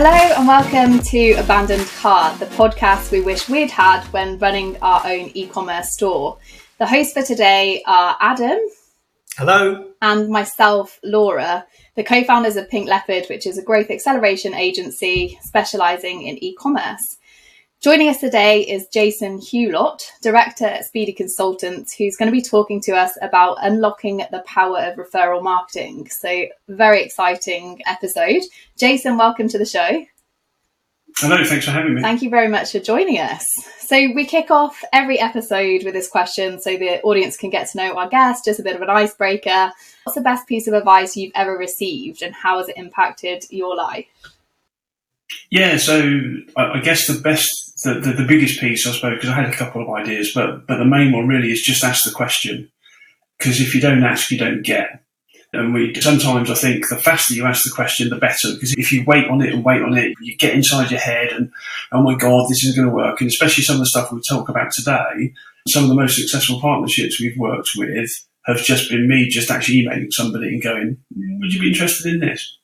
Hello and welcome to Abandoned Cart, the podcast we wish we'd had when running our own e commerce store. The hosts for today are Adam. Hello. And myself, Laura, the co founders of Pink Leopard, which is a growth acceleration agency specializing in e commerce. Joining us today is Jason Hulott, Director at Speedie Consultants, who's going to be talking to us about unlocking the power of referral marketing. So, very exciting episode. Jason, welcome to the show. Hello, thanks for having me. Thank you very much for joining us. So, we kick off every episode with this question so the audience can get to know our guest, just a bit of an icebreaker. What's the best piece of advice you've ever received, and how has it impacted your life? Yeah, so I guess the best, the, the, the biggest piece, I suppose, because I had a couple of ideas, but but the main one really is just ask the question, because if you don't ask, you don't get. And we sometimes I think the faster you ask the question, the better. Because if you wait on it and wait on it, you get inside your head and oh my god, this is going to work. And especially some of the stuff we talk about today, some of the most successful partnerships we've worked with have just been me just actually emailing somebody and going, would you be interested in this?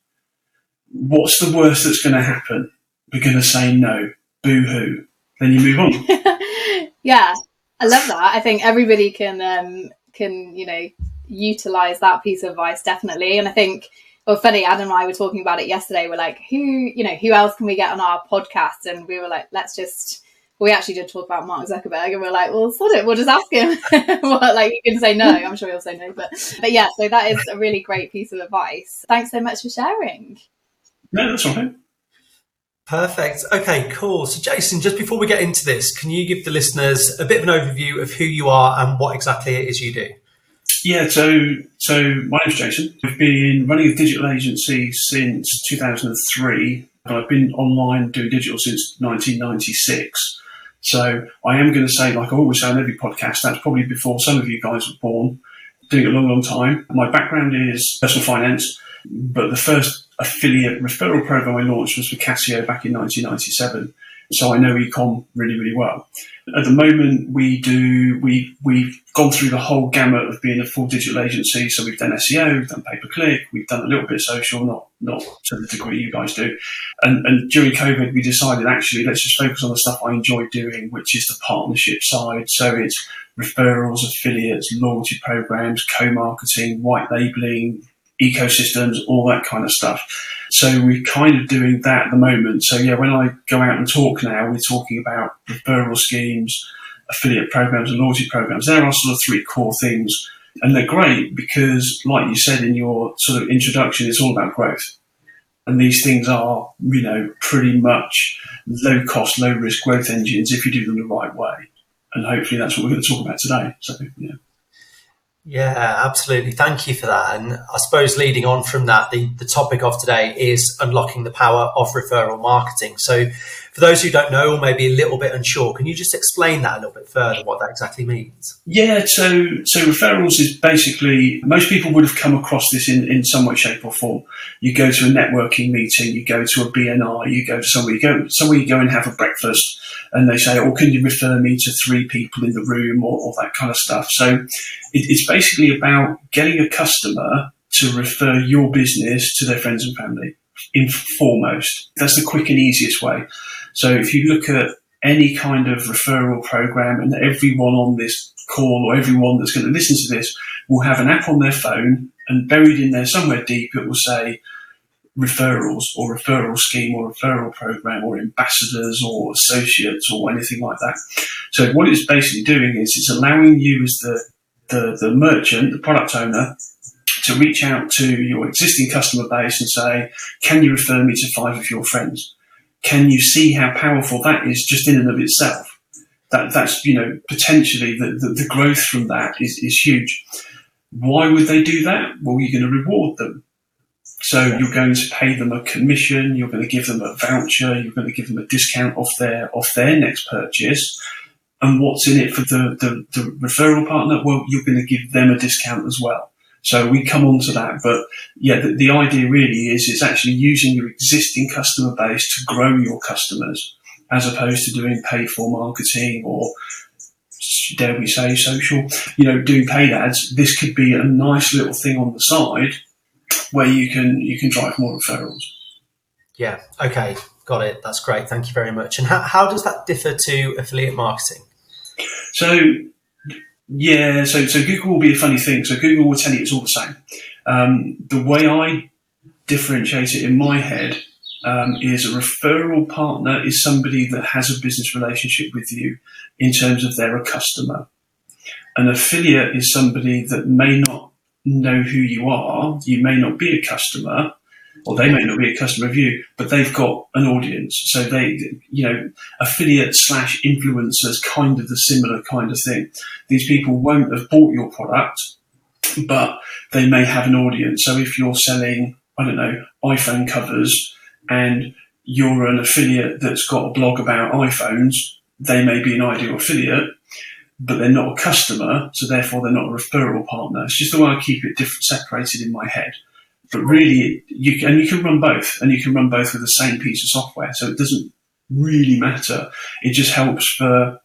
what's the worst that's going to happen? We're going to say no, boo hoo. Then you move on. yeah, I love that. I think everybody can um, can you know utilize that piece of advice definitely. And I think, well, funny, Adam and I were talking about it yesterday. We're like, who you know, who else can we get on our podcast? And we were like, let's just. We actually did talk about Mark Zuckerberg, and we're like, "Well, sort it. We'll just ask him." well, like you can say no. I'm sure he'll say no, but but yeah. So that is a really great piece of advice. Thanks so much for sharing. No, that's okay. Perfect. Okay, cool. So, Jason, just before we get into this, can you give the listeners a bit of an overview of who you are and what exactly it is you do? Yeah, so so my name's Jason. I've been running a digital agency since 2003, but I've been online doing digital since 1996. So I am going to say, like I always say on every podcast, that's probably before some of you guys were born. Doing it a long, long time. My background is personal finance, but the first affiliate referral program I launched was for Casio back in 1997. So I know ecom really, really well. At the moment, we do we we've gone through the whole gamut of being a full digital agency. So we've done SEO, we've done pay per click, we've done a little bit of social, not not to the degree you guys do. And, and during COVID, we decided actually let's just focus on the stuff I enjoy doing, which is the partnership side. So it's referrals, affiliates, loyalty programs, co-marketing, white labeling, ecosystems, all that kind of stuff. So we're kind of doing that at the moment. So yeah, when I go out and talk now, we're talking about referral schemes, affiliate programs, and loyalty programs. There are sort of three core things, and they're great because, like you said in your sort of introduction, it's all about growth. And these things are, you know, pretty much low cost, low risk growth engines if you do them the right way. And hopefully that's what we're going to talk about today. So, yeah. Yeah, absolutely. Thank you for that. And I suppose leading on from that, the, the topic of today is unlocking the power of referral marketing. So, for those who don't know or maybe a little bit unsure, can you just explain that a little bit further, what that exactly means? Yeah, so so referrals is basically most people would have come across this in, in some way, shape, or form. You go to a networking meeting, you go to a BNI, you go somewhere, you go somewhere, you go and have a breakfast, and they say, "Oh, can you refer me to three people in the room?" or, or that kind of stuff. So it, it's basically about getting a customer to refer your business to their friends and family in foremost. That's the quick and easiest way. So if you look at any kind of referral program and everyone on this call or everyone that's going to listen to this will have an app on their phone and buried in there somewhere deep it will say referrals or referral scheme or referral program or ambassadors or associates or anything like that. So what it's basically doing is it's allowing you as the, the, the merchant, the product owner, to reach out to your existing customer base and say, can you refer me to five of your friends? Can you see how powerful that is just in and of itself? That, that's, you know, potentially the, the, the growth from that is, is huge. Why would they do that? Well, you're going to reward them so you're going to pay them a commission, you're going to give them a voucher, you're going to give them a discount off their off their next purchase. And what's in it for the, the, the referral partner? Well, you're going to give them a discount as well. So we come on to that, but yeah, the, the idea really is it's actually using your existing customer base to grow your customers as opposed to doing paid for marketing or dare we say social, you know, doing paid ads. This could be a nice little thing on the side where you can you can drive more referrals. Yeah. Okay. Got it. That's great. Thank you very much. And how, how does that differ to affiliate marketing? So, yeah, so, so Google will be a funny thing. So Google will tell you it's all the same. Um, the way I differentiate it in my head um, is a referral partner is somebody that has a business relationship with you in terms of they're a customer. An affiliate is somebody that may not know who you are. You may not be a customer, or they may not be a customer of you, but they've got an audience. So they, you know, affiliate slash influencers, kind of the similar kind of thing. These people won't have bought your product, but they may have an audience. So if you're selling, I don't know, iPhone covers and you're an affiliate that's got a blog about iPhones, they may be an ideal affiliate, but they're not a customer, so therefore they're not a referral partner. It's just the way I keep it different, separated in my head. But really, you can, and you can run both, and you can run both with the same piece of software. So it doesn't really matter. It just helps for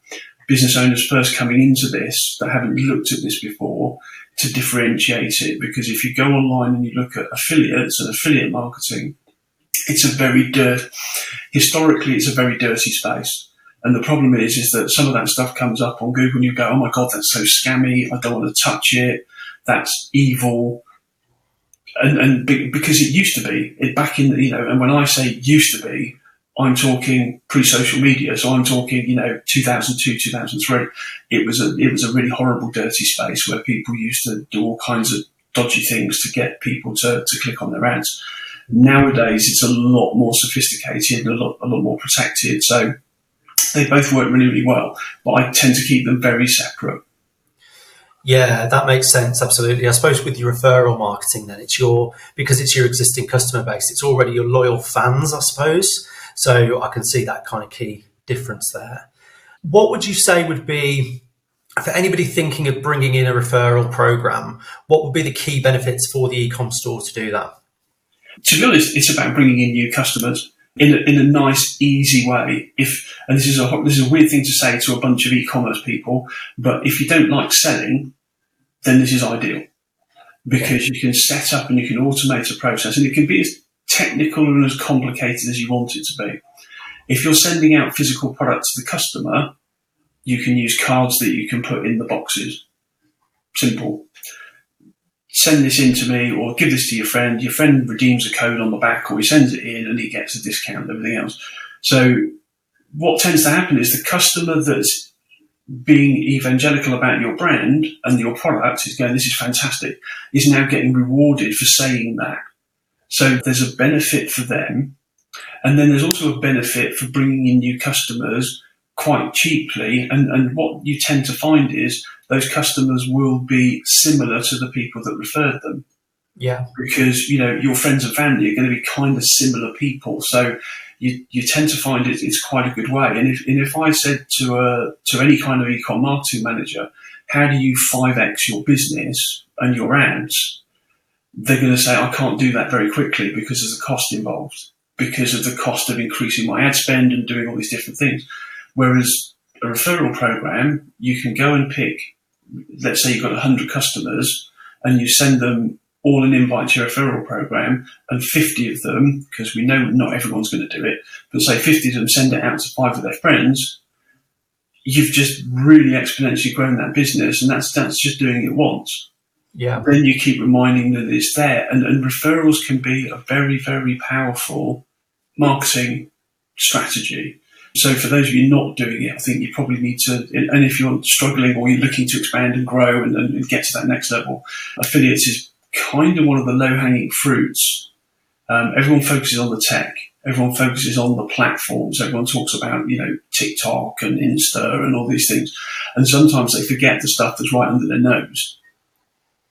business owners first coming into this that haven't looked at this before to differentiate it. Because if you go online and you look at affiliates and affiliate marketing, it's a very dirt. Historically, it's a very dirty space. And the problem is, is that some of that stuff comes up on Google and you go, oh my God, that's so scammy. I don't want to touch it. That's evil. And, and because it used to be, it back in, you know, and when I say used to be, I'm talking pre-social media, so I'm talking, you know, 2002, 2003. It was a it was a really horrible, dirty space where people used to do all kinds of dodgy things to get people to, to click on their ads. Nowadays, it's a lot more sophisticated, a lot a lot more protected. So they both work really, really well, but I tend to keep them very separate. Yeah, that makes sense. Absolutely. I suppose with your referral marketing, then it's your because it's your existing customer base. It's already your loyal fans, I suppose. So I can see that kind of key difference there. What would you say would be for anybody thinking of bringing in a referral program? What would be the key benefits for the ecom store to do that? To be honest, it's about bringing in new customers in a, in a nice, easy way. If and this is a this is a weird thing to say to a bunch of e-commerce people, but if you don't like selling, then this is ideal because you can set up and you can automate a process, and it can be as technical and as complicated as you want it to be. If you're sending out physical products to the customer, you can use cards that you can put in the boxes. Simple send this in to me or give this to your friend. Your friend redeems a code on the back or he sends it in and he gets a discount and everything else. So what tends to happen is the customer that's being evangelical about your brand and your product is going, this is fantastic, is now getting rewarded for saying that. So there's a benefit for them. And then there's also a benefit for bringing in new customers quite cheaply. And, and what you tend to find is those customers will be similar to the people that referred them. Yeah. Because, you know, your friends and family are going to be kind of similar people. So you, you tend to find it, it's quite a good way. And if, and if I said to a, to any kind of ecom marketing manager, how do you 5x your business and your ads? They're going to say, I can't do that very quickly because there's a cost involved, because of the cost of increasing my ad spend and doing all these different things. Whereas a referral program, you can go and pick, let's say you've got 100 customers and you send them all an invite to your referral program and 50 of them, because we know not everyone's going to do it, but say 50 of them send it out to five of their friends, you've just really exponentially grown that business and that's, that's just doing it once. Yeah. Then you keep reminding them that it's there and, and referrals can be a very, very powerful marketing strategy so for those of you not doing it, I think you probably need to, and if you're struggling or you're looking to expand and grow and, and get to that next level, affiliates is kind of one of the low hanging fruits. Um, everyone focuses on the tech. Everyone focuses on the platforms. Everyone talks about, you know, TikTok and Insta and all these things. And sometimes they forget the stuff that's right under their nose.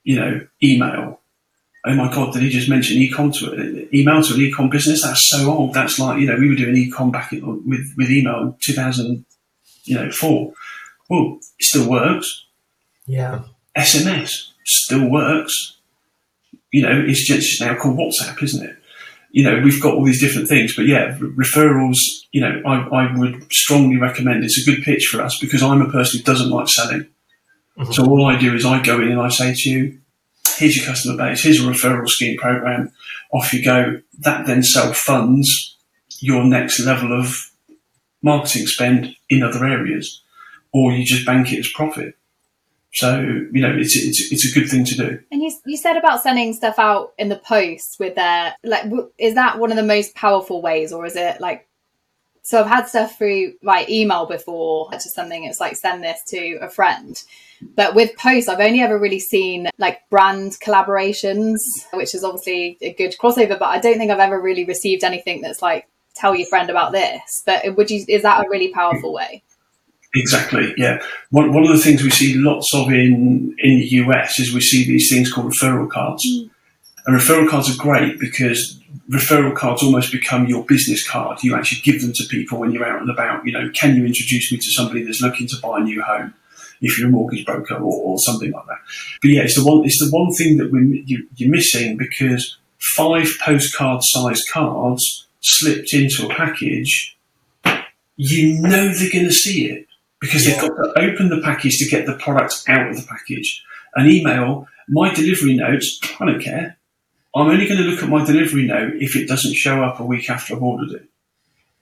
You know, email, oh my god, did he just mention ecom to email to an ecom business? That's so old. That's like you know we were doing ecom back in, with with email in two thousand, you know, four. Well, it still works. Yeah. SMS still works. You know, it's just now called WhatsApp, isn't it? You know, we've got all these different things, but yeah, referrals. You know, I, I would strongly recommend. It's a good pitch for us because I'm a person who doesn't like selling. Mm-hmm. So all I do is I go in and I say to you, here's your customer base, here's a referral scheme program, off you go. That then self funds your next level of marketing spend in other areas, or you just bank it as profit. So you know, it's it's it's a good thing to do. And you you said about sending stuff out in the post with their like, is that one of the most powerful ways, or is it like? So I've had stuff through like email before, just something. It's like send this to a friend, but with posts, I've only ever really seen like brand collaborations, which is obviously a good crossover. But I don't think I've ever really received anything that's like tell your friend about this. But would you? Is that a really powerful way? Exactly. Yeah. One, one of the things we see lots of in in the US is we see these things called referral cards. Mm. And referral cards are great because referral cards almost become your business card. You actually give them to people when you're out and about. You know, can you introduce me to somebody that's looking to buy a new home? If you're a mortgage broker or, or something like that. But yeah, it's the one. It's the one thing that we you, you're missing because five postcard sized cards slipped into a package. You know they're going to see it because they've got to open the package to get the product out of the package. An email, my delivery notes, I don't care. I'm only going to look at my delivery note if it doesn't show up a week after I've ordered it.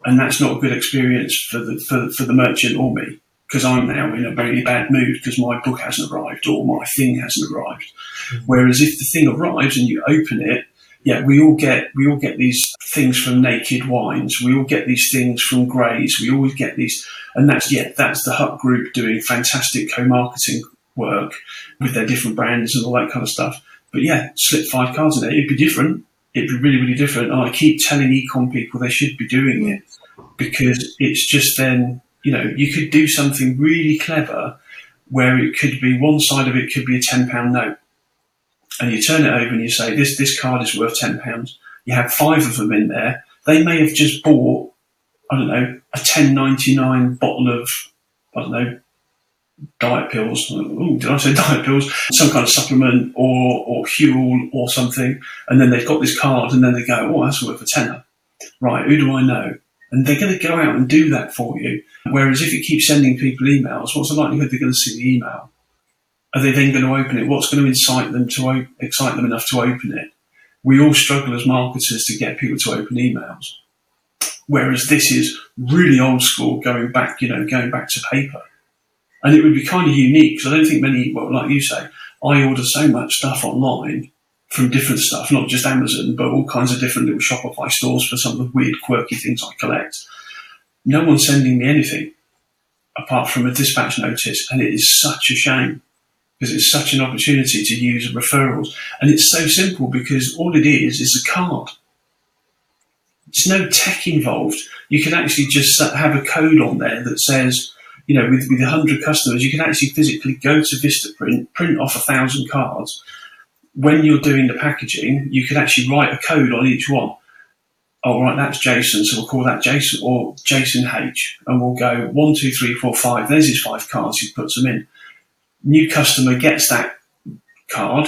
And that's not a good experience for the, for, for the merchant or me because I'm now in a very bad mood because my book hasn't arrived or my thing hasn't arrived. Mm-hmm. Whereas if the thing arrives and you open it, yeah, we all get we all get these things from Naked Wines. We all get these things from Graze. We always get these, and that's yeah, that's the Hut Group doing fantastic co-marketing work with their different brands and all that kind of stuff. But yeah, slip five cards in there. It'd be different. It'd be really, really different. And I keep telling ecom people they should be doing it because it's just then, you know, you could do something really clever where it could be one side of it could be a £10 note. And you turn it over and you say, this, this card is worth £10. You have five of them in there. They may have just bought, I don't know, a 10.99 bottle of, I don't know, diet pills. Did I say diet pills? Some kind of supplement or, or fuel or something. And then they've got this card and then they go, oh, that's worth a tenner. Right, who do I know? And they're going to go out and do that for you. Whereas if you keep sending people emails, what's the likelihood they're going to see the email? Are they then going to open it? What's going to incite them to op- excite them enough to open it? We all struggle as marketers to get people to open emails. Whereas this is really old school, going back, you know, going back to paper. And it would be kind of unique because I don't think many, well, like you say, I order so much stuff online from different stuff, not just Amazon, but all kinds of different little Shopify stores for some of the weird, quirky things I collect. No one's sending me anything apart from a dispatch notice, and it is such a shame because it's such an opportunity to use referrals. And it's so simple because all it is is a card. There's no tech involved. You can actually just have a code on there that says, you know, with, with 100 customers, you can actually physically go to Vistaprint, print off a thousand cards. When you're doing the packaging, you can actually write a code on each one. Oh, right, that's Jason, so we'll call that Jason or Jason H. And we'll go one, two, three, four, five. There's his five cards. He puts them in. New customer gets that card.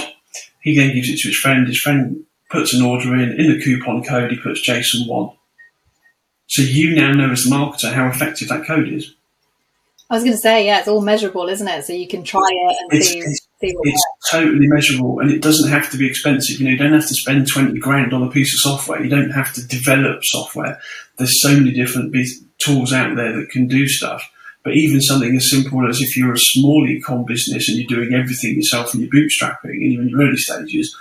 He then gives it to his friend. His friend puts an order in. In the coupon code, he puts Jason one. So you now know as the marketer how effective that code is. I was going to say, yeah, it's all measurable, isn't it? So you can try it and it's, see. It's, see it's totally measurable, and it doesn't have to be expensive. You know, you don't have to spend twenty grand on a piece of software. You don't have to develop software. There's so many different tools out there that can do stuff. But even something as simple as if you're a small e-com business and you're doing everything yourself and you're bootstrapping and you're in your early stages,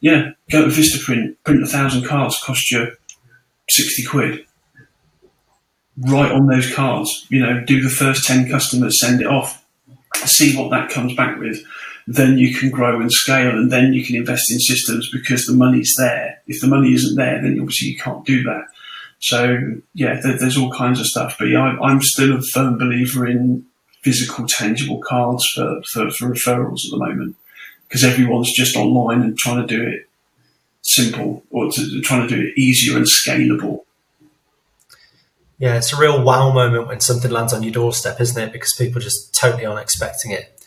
yeah, go to Vistaprint, print a thousand cards, cost you sixty quid write on those cards. You know, do the first 10 customers, send it off, see what that comes back with. Then you can grow and scale, and then you can invest in systems because the money's there. If the money isn't there, then obviously you can't do that. So, yeah, there, there's all kinds of stuff. But yeah, I, am still a firm believer in physical, tangible cards for, for, for referrals at the moment because everyone's just online and trying to do it simple or to, trying to do it easier and scalable yeah, it's a real wow moment when something lands on your doorstep, isn't it? Because people just totally aren't expecting it.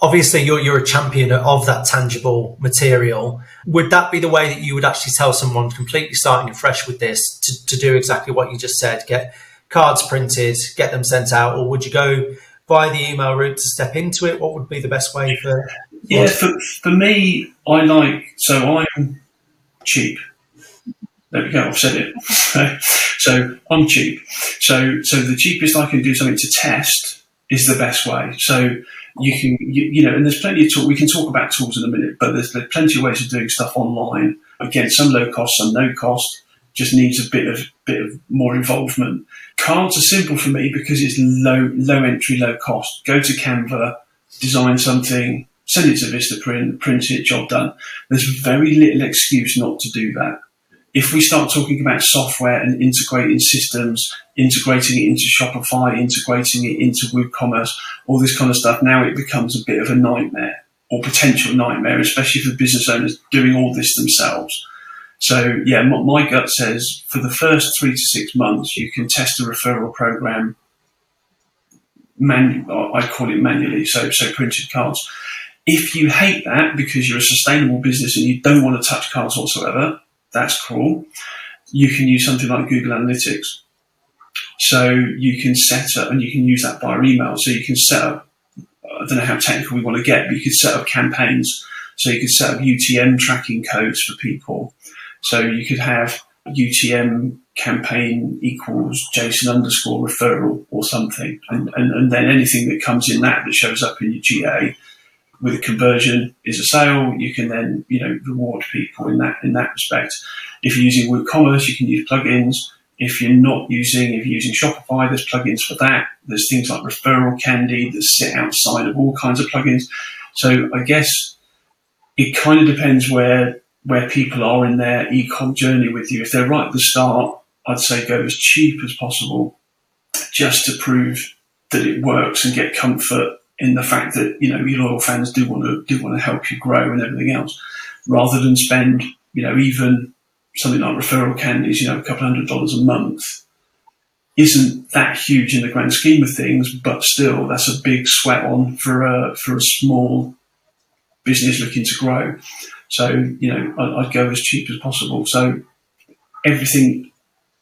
Obviously, you're, you're a champion of that tangible material. Would that be the way that you would actually tell someone completely starting fresh with this to, to do exactly what you just said? Get cards printed, get them sent out, or would you go via the email route to step into it? What would be the best way for Yeah, for, for me, I like, so I'm cheap. There we go, I've said it. so I'm cheap. So, so the cheapest I can do something to test is the best way. So you can, you, you know, and there's plenty of tools. We can talk about tools in a minute, but there's, there's plenty of ways of doing stuff online. Again, some low cost, some no cost. Just needs a bit of bit of more involvement. Cards are simple for me because it's low low entry, low cost. Go to Canva, design something, send it to Vistaprint, print it, job done. There's very little excuse not to do that if we start talking about software and integrating systems, integrating it into Shopify, integrating it into WooCommerce, all this kind of stuff, now it becomes a bit of a nightmare or potential nightmare, especially for business owners doing all this themselves. So yeah, my gut says for the first three to six months, you can test a referral program. Man, I call it manually, so so printed cards. If you hate that because you're a sustainable business and you don't want to touch cards whatsoever, that's cool. You can use something like Google Analytics. So you can set up, and you can use that via email. So you can set up, I don't know how technical we want to get, but you could set up campaigns. So you could set up UTM tracking codes for people. So you could have UTM campaign equals Jason underscore referral or something. And, and, and then anything that comes in that that shows up in your GA with a conversion is a sale, you can then you know reward people in that in that respect. If you're using WooCommerce, you can use plugins. If you're not using, if you're using Shopify, there's plugins for that. There's things like Referral Candy that sit outside of all kinds of plugins. So I guess it kind of depends where where people are in their ecom journey with you. If they're right at the start, I'd say go as cheap as possible, just to prove that it works and get comfort in the fact that you know your loyal fans do want to do want to help you grow and everything else, rather than spend you know even something like referral candies, you know, a couple hundred dollars a month, isn't that huge in the grand scheme of things, but still that's a big sweat on for a for a small business looking to grow. So you know, I'd go as cheap as possible. So everything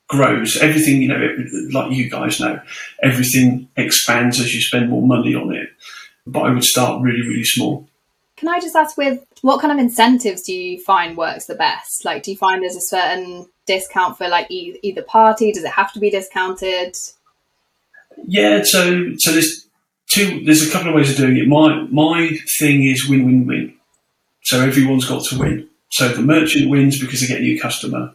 grows. Everything, you know, like you guys know, everything expands as you spend more money on it. But I would start really, really small. Can I just ask with what kind of incentives do you find works the best? Like, do you find there's a certain discount for like e- either party? Does it have to be discounted? Yeah, so so there's two. There's a couple of ways of doing it. My my thing is win win win. So everyone's got to win. So the merchant wins because they get a new customer.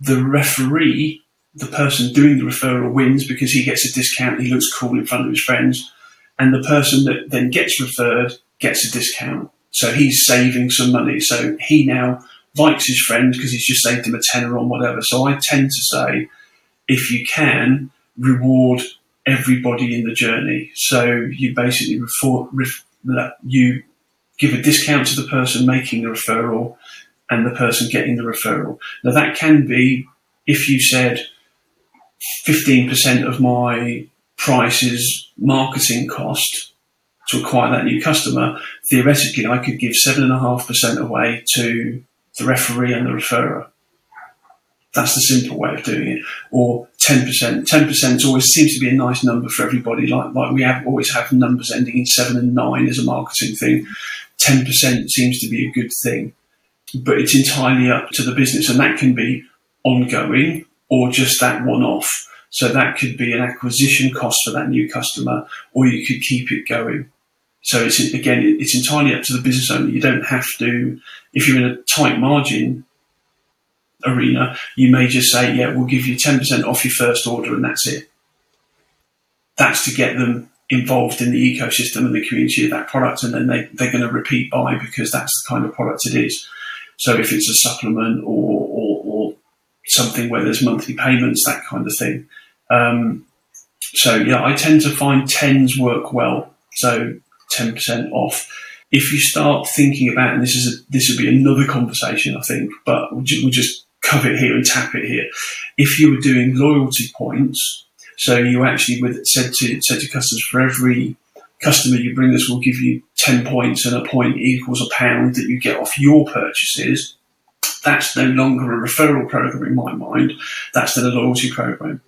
The referee the person doing the referral wins because he gets a discount, he looks cool in front of his friends, and the person that then gets referred gets a discount. So he's saving some money. So he now likes his friend because he's just saved him a tenner on whatever. So I tend to say, if you can, reward everybody in the journey. So you basically refor- ref- you give a discount to the person making the referral and the person getting the referral. Now that can be if you said, 15% of my price is marketing cost to acquire that new customer, theoretically I could give 7.5% away to the referee and the referrer. That's the simple way of doing it. Or 10%. 10% always seems to be a nice number for everybody. Like, like we have always have numbers ending in seven and nine as a marketing thing. 10% seems to be a good thing, but it's entirely up to the business and that can be ongoing or just that one off. So that could be an acquisition cost for that new customer, or you could keep it going. So it's again, it's entirely up to the business owner. You don't have to, if you're in a tight margin arena, you may just say, yeah, we'll give you 10% off your first order and that's it. That's to get them involved in the ecosystem and the community of that product. And then they, they're going to repeat buy because that's the kind of product it is. So if it's a supplement or something where there's monthly payments, that kind of thing. Um, so yeah, I tend to find tens work well. So 10% off. If you start thinking about, and this is a, this would be another conversation, I think, but we'll just cover it here and tap it here. If you were doing loyalty points, so you actually would said to said to customers for every customer you bring us, we'll give you 10 points and a point equals a pound that you get off your purchases that's no longer a referral program in my mind. That's then a loyalty program.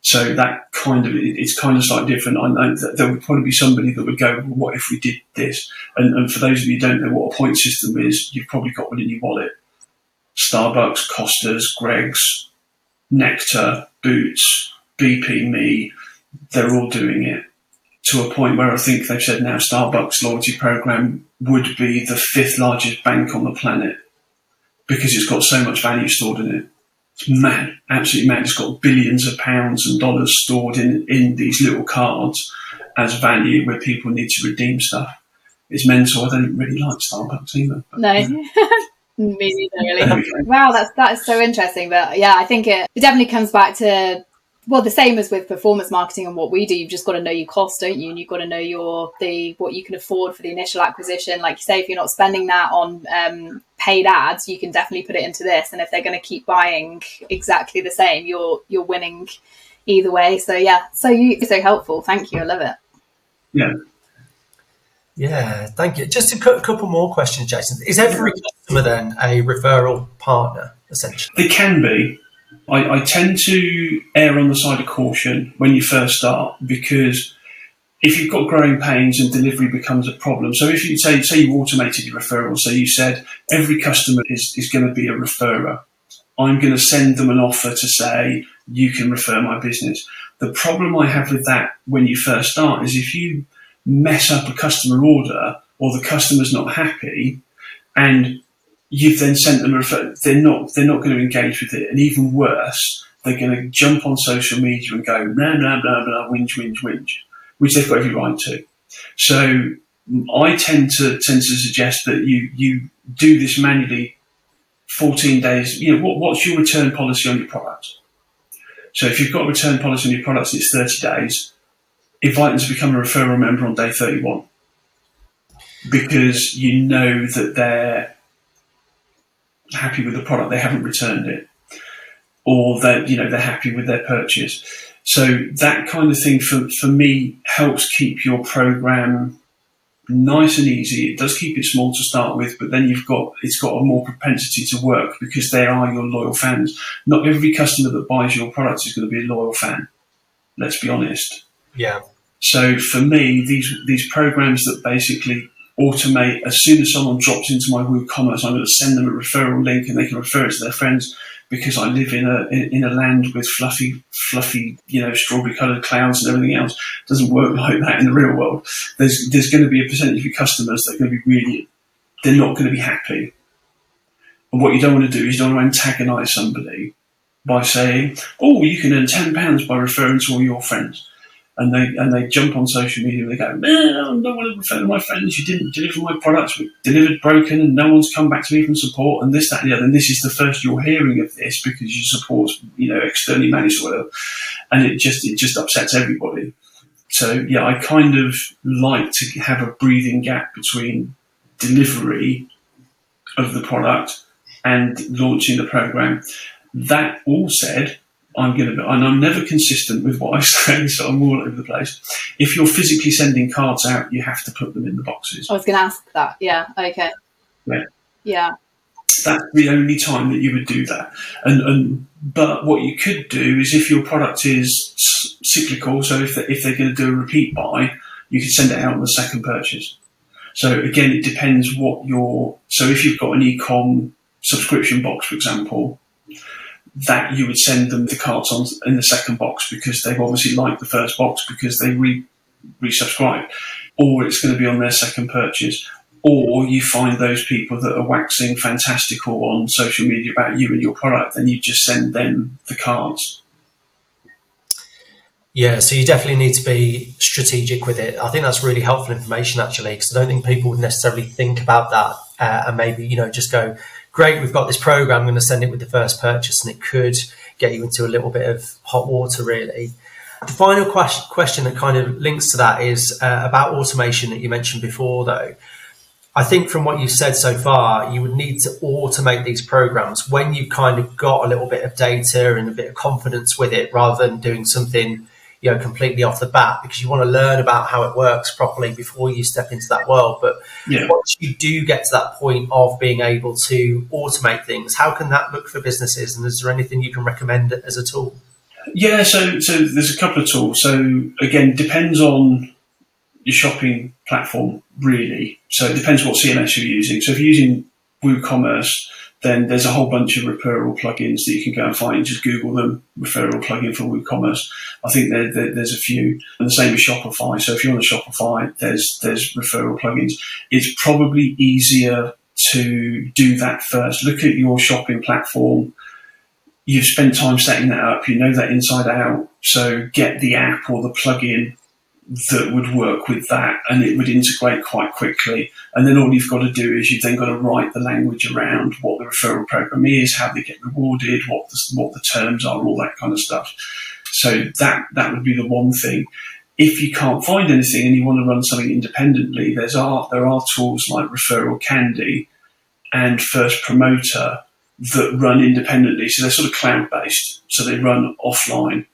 So that kind of it's kind of slightly different. I know that there would probably be somebody that would go, well, "What if we did this?" And, and for those of you who don't know what a point system is, you've probably got one in your wallet. Starbucks, Costas, Greggs, Nectar, Boots, BPme, they're all doing it to a point where I think they've said now Starbucks loyalty program would be the fifth largest bank on the planet because it's got so much value stored in it. It's mad, absolutely mad. It's got billions of pounds and dollars stored in, in these little cards as value where people need to redeem stuff. It's mental. I don't really like Starbucks either. But, no. Me neither, really. Wow, that's that is so interesting. But yeah, I think it, it definitely comes back to well the same as with performance marketing and what we do you've just got to know your cost don't you? And you've got to know your the what you can afford for the initial acquisition. Like you say if you're not spending that on um, paid ads you can definitely put it into this. And if they're going to keep buying exactly the same you're you're winning either way. So yeah so you so helpful. Thank you. I love it. Yeah. Yeah thank you. Just a couple more questions jason. Is every customer then a referral partner essentially? They can be I, I tend to err on the side of caution when you first start because if you've got growing pains and delivery becomes a problem. So if you say say you automated your referral, so you said every customer is, is going to be a referrer. I'm going to send them an offer to say you can refer my business. The problem I have with that when you first start is if you mess up a customer order or the customer's not happy and you've then sent them a they're not they're not going to engage with it, and even worse, they're going to jump on social media and go blah blah blah blah whinge whinge whinge, which they've got every right to. So I tend to tend to suggest that you you do this manually. 14 days, you know, what, what's your return policy on your product? So if you've got a return policy on your products and it's 30 days, invite them to become a referral member on day 31 because you know that they're happy with the product, they haven't returned it, or that you know they're happy with their purchase. So that kind of thing for, for me helps keep your program nice and easy. It does keep it small to start with, but then you've got it's got a more propensity to work because they are your loyal fans. Not every customer that buys your product is going to be a loyal fan. Let's be honest. Yeah. So for me, these these programs that basically automate as soon as someone drops into my WooCommerce, I'm going to send them a referral link and they can refer it to their friends because I live in a in a land with fluffy, fluffy, you know, strawberry coloured clouds and everything else. It doesn't work like that in the real world. There's there's going to be a percentage of customers that are going to be really, they're not going to be happy. And what you don't want to do is you don't want to antagonise somebody by saying, "Oh, you can earn ten pounds by referring to all your friends." And they and they jump on social media and they go, man, want to refer to my friends. You didn't deliver my products, we delivered broken, and no one's come back to me from support, and this, that, and the other. And this is the first you're hearing of this because you support, you know, externally managed oil, and it just it just upsets everybody. So yeah, I kind of like to have a breathing gap between delivery of the product and launching the program. That all said, I'm going to, and I'm never consistent with what I say, so I'm all over the place. If you're physically sending cards out, you have to put them in the boxes. I was going to ask that. Yeah. Okay. Yeah. Yeah. That's the only time that you would do that. And, and but what you could do is if your product is cyclical, so if, they, if they're going to do a repeat buy, you could send it out on the second purchase. So again, it depends what your, so if you've got an e-com subscription box, for example, that you would send them the cards on in the second box because they've obviously liked the first box because they re resubscribe, or it's going to be on their second purchase, or you find those people that are waxing fantastical on social media about you and your product, then you just send them the cards. Yeah, so you definitely need to be strategic with it. I think that's really helpful information actually, because I don't think people would necessarily think about that uh, and maybe you know just go, great, we've got this program, I'm going to send it with the first purchase, and it could get you into a little bit of hot water, really. The final question, that kind of links to that is uh, about automation that you mentioned before, though. I think from what you've said so far, you would need to automate these programs when you've kind of got a little bit of data and a bit of confidence with it rather than doing something you know completely off the bat because you want to learn about how it works properly before you step into that world but yeah. once you do get to that point of being able to automate things how can that look for businesses and is there anything you can recommend as a tool Yeah, so so there's a couple of tools. So again, depends on your shopping platform really. So it depends what CMS you're using. So if you're using WooCommerce, then there's a whole bunch of referral plugins that you can go and find. Just Google them, referral plugin for WooCommerce. I think there, there, there's a few, and the same with Shopify. So if you're on Shopify, there's there's referral plugins. It's probably easier to do that first. Look at your shopping platform. You've spent time setting that up. You know that inside out. So get the app or the plugin that would work with that and it would integrate quite quickly. And then all you've got to do is you've then got to write the language around what the referral program is, how they get rewarded, what the, what the terms are, all that kind of stuff. So that, that would be the one thing. If you can't find anything and you want to run something independently, there's are, there are tools like Referral Candy and First Promoter that run independently. So they're sort of cloud based. So they run offline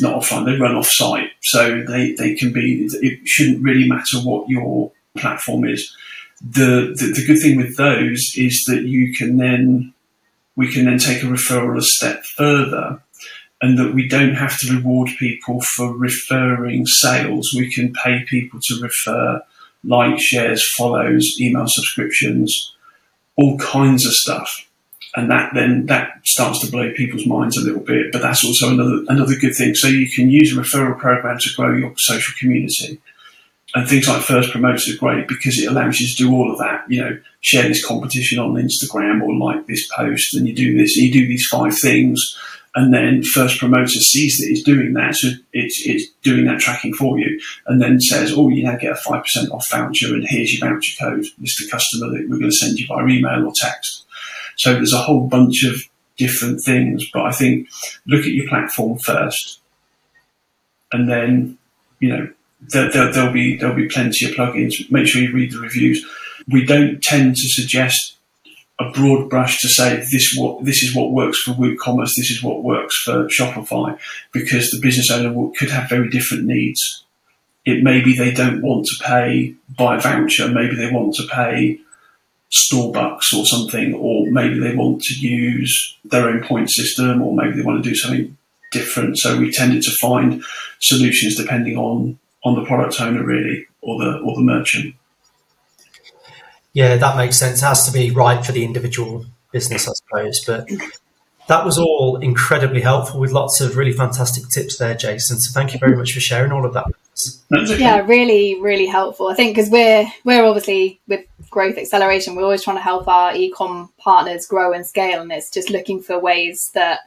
not offline, they run off site. So they, they can be, it shouldn't really matter what your platform is. The, the, the good thing with those is that you can then, we can then take a referral a step further and that we don't have to reward people for referring sales. We can pay people to refer like, shares, follows, email subscriptions, all kinds of stuff and that then that starts to blow people's minds a little bit. But that's also another another good thing. So you can use a referral program to grow your social community. And things like First Promoter are great because it allows you to do all of that. You know, share this competition on Instagram or like this post, and you do this, and you do these five things, and then First Promoter sees that it's doing that, so it's it's doing that tracking for you, and then says, "Oh, you now get a five percent off voucher, and here's your voucher code. It's the customer that we're going to send you by email or text." So there's a whole bunch of different things, but I think look at your platform first, and then you know there, there, there'll be there'll be plenty of plugins. Make sure you read the reviews. We don't tend to suggest a broad brush to say this what this is what works for WooCommerce, this is what works for Shopify, because the business owner could have very different needs. It maybe they don't want to pay by voucher, maybe they want to pay store bucks or something, or maybe they want to use their own point system, or maybe they want to do something different. So we tended to find solutions depending on on the product owner really, or the or the merchant. Yeah, that makes sense. It has to be right for the individual business, I suppose. But that was all incredibly helpful with lots of really fantastic tips there, Jason. So thank you very much for sharing all of that. Okay. Yeah, really, really helpful. I think because we're we're obviously with growth acceleration, we're always trying to help our ecom partners grow and scale, and it's just looking for ways that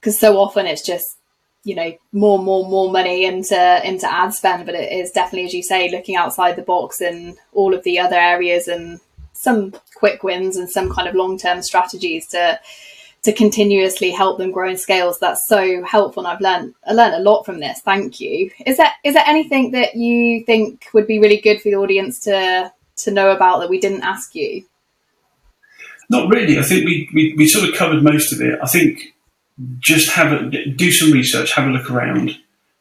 because so often it's just you know more, more, more money into into ad spend, but it is definitely, as you say, looking outside the box in all of the other areas and some quick wins and some kind of long term strategies to to continuously help them grow in scales. That's so helpful, and I've learned I learned a lot from this. Thank you. Is there is there anything that you think would be really good for the audience to to know about that we didn't ask you? Not really. I think we, we, we sort of covered most of it. I think just have a do some research, have a look around,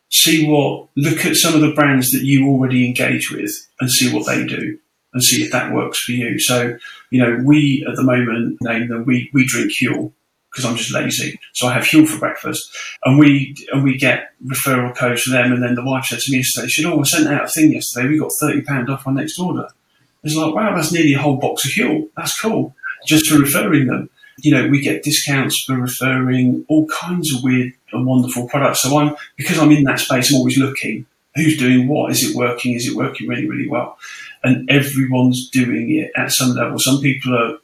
see what look at some of the brands that you already engage with, and see what they do, and see if that works for you. So you know, we at the moment name them. We we drink Huel because I'm just lazy. So I have Huel for breakfast, and we and we get referral codes for them. And then the wife said to me yesterday, "She said, oh, I sent out a thing yesterday. We got thirty pound off our next order." It's like, wow, that's nearly a whole box of Huel. That's cool, just for referring them. You know, we get discounts for referring all kinds of weird and wonderful products. So I'm because I'm in that space, I'm always looking. Who's doing what? Is it working? Is it working really, really well? And everyone's doing it at some level. Some people are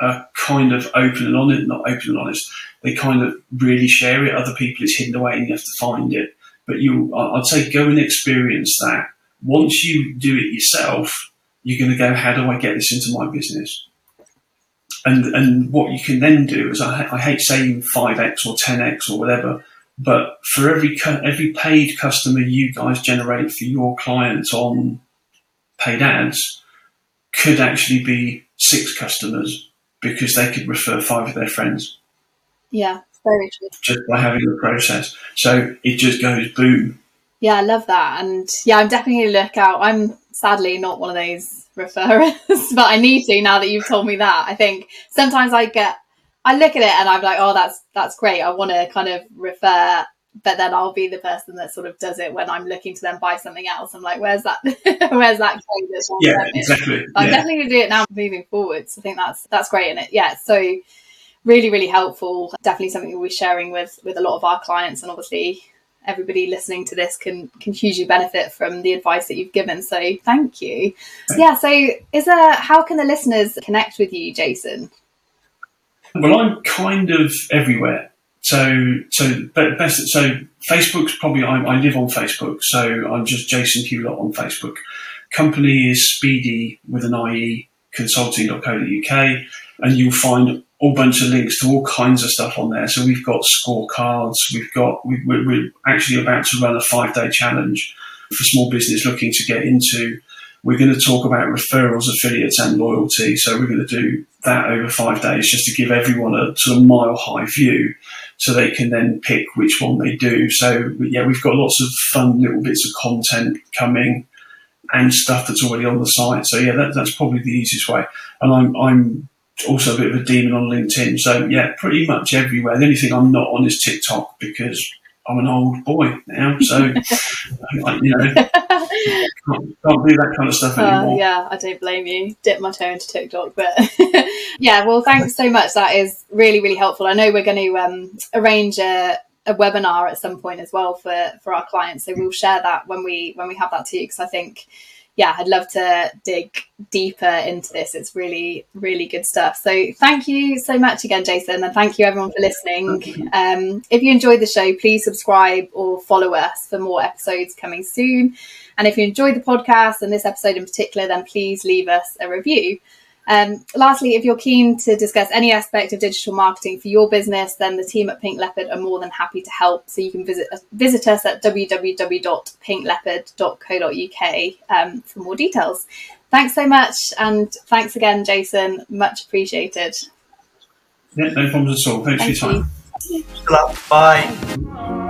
are kind of open and honest, not open and honest. They kind of really share it. Other people, it's hidden away and you have to find it. But you, I'd say, go and experience that. Once you do it yourself, you're going to go, how do I get this into my business? And and what you can then do is, I, I hate saying five x or ten x or whatever, but for every every paid customer you guys generate for your clients on paid ads, could actually be six customers because they could refer five of their friends. Yeah, very true. Just by having the process. So it just goes boom. Yeah, I love that. And yeah, I'm definitely going to look out. I'm sadly not one of those referrers, but I need to now that you've told me that. I think sometimes I get, I look at it and I'm like, oh, that's, that's great. I want to kind of refer but then I'll be the person that sort of does it when I'm looking to then buy something else. I'm like, where's that? where's that code? Yeah, exactly. I'm definitely gonna do it now moving forwards. I think that's that's great in it. Yeah, so really, really helpful. Definitely something we'll be sharing with with a lot of our clients, and obviously everybody listening to this can can hugely benefit from the advice that you've given. So thank you. Yeah. So is there how can the listeners connect with you, Jason? Well, I'm kind of everywhere. So, so be- best. So, Facebook's probably. I, I live on Facebook, so I'm just Jason Hulott on Facebook. Company is Speedie with an IE consulting.co.uk, and you'll find a whole bunch of links to all kinds of stuff on there. So we've got scorecards. We've got. We, we're actually about to run a five day challenge for small business looking to get into we're going to talk about referrals, affiliates, and loyalty. So we're going to do that over five days just to give everyone a sort of mile high view so they can then pick which one they do. So yeah, we've got lots of fun little bits of content coming and stuff that's already on the site. So yeah, that, that's probably the easiest way. And I'm, I'm also a bit of a demon on LinkedIn. So yeah, pretty much everywhere. The only thing I'm not on is TikTok because I'm an old boy now. So, I, you know, can't, can't do that kind of stuff Uh, anymore. yeah, I don't blame you. Dip my toe into TikTok, but yeah. Well, thanks so much. That is really, really helpful. I know we're going to um, arrange a, a webinar at some point as well for for our clients, so we'll share that when we when we have that too. Because I think, yeah, I'd love to dig deeper into this. It's really, really good stuff. So thank you so much again, Jason, and thank you everyone for listening. Um, if you enjoyed the show, please subscribe or follow us for more episodes coming soon. And if you enjoyed the podcast and this episode in particular, then please leave us a review. Um, lastly, if you're keen to discuss any aspect of digital marketing for your business, then the team at Pink Leopard are more than happy to help. So you can visit visit us at www.pinkleopard.co.uk um, for more details. Thanks so much, and thanks again, Jason. Much appreciated. Yeah, no problems at all. Thanks Thank for your you. time. Bye.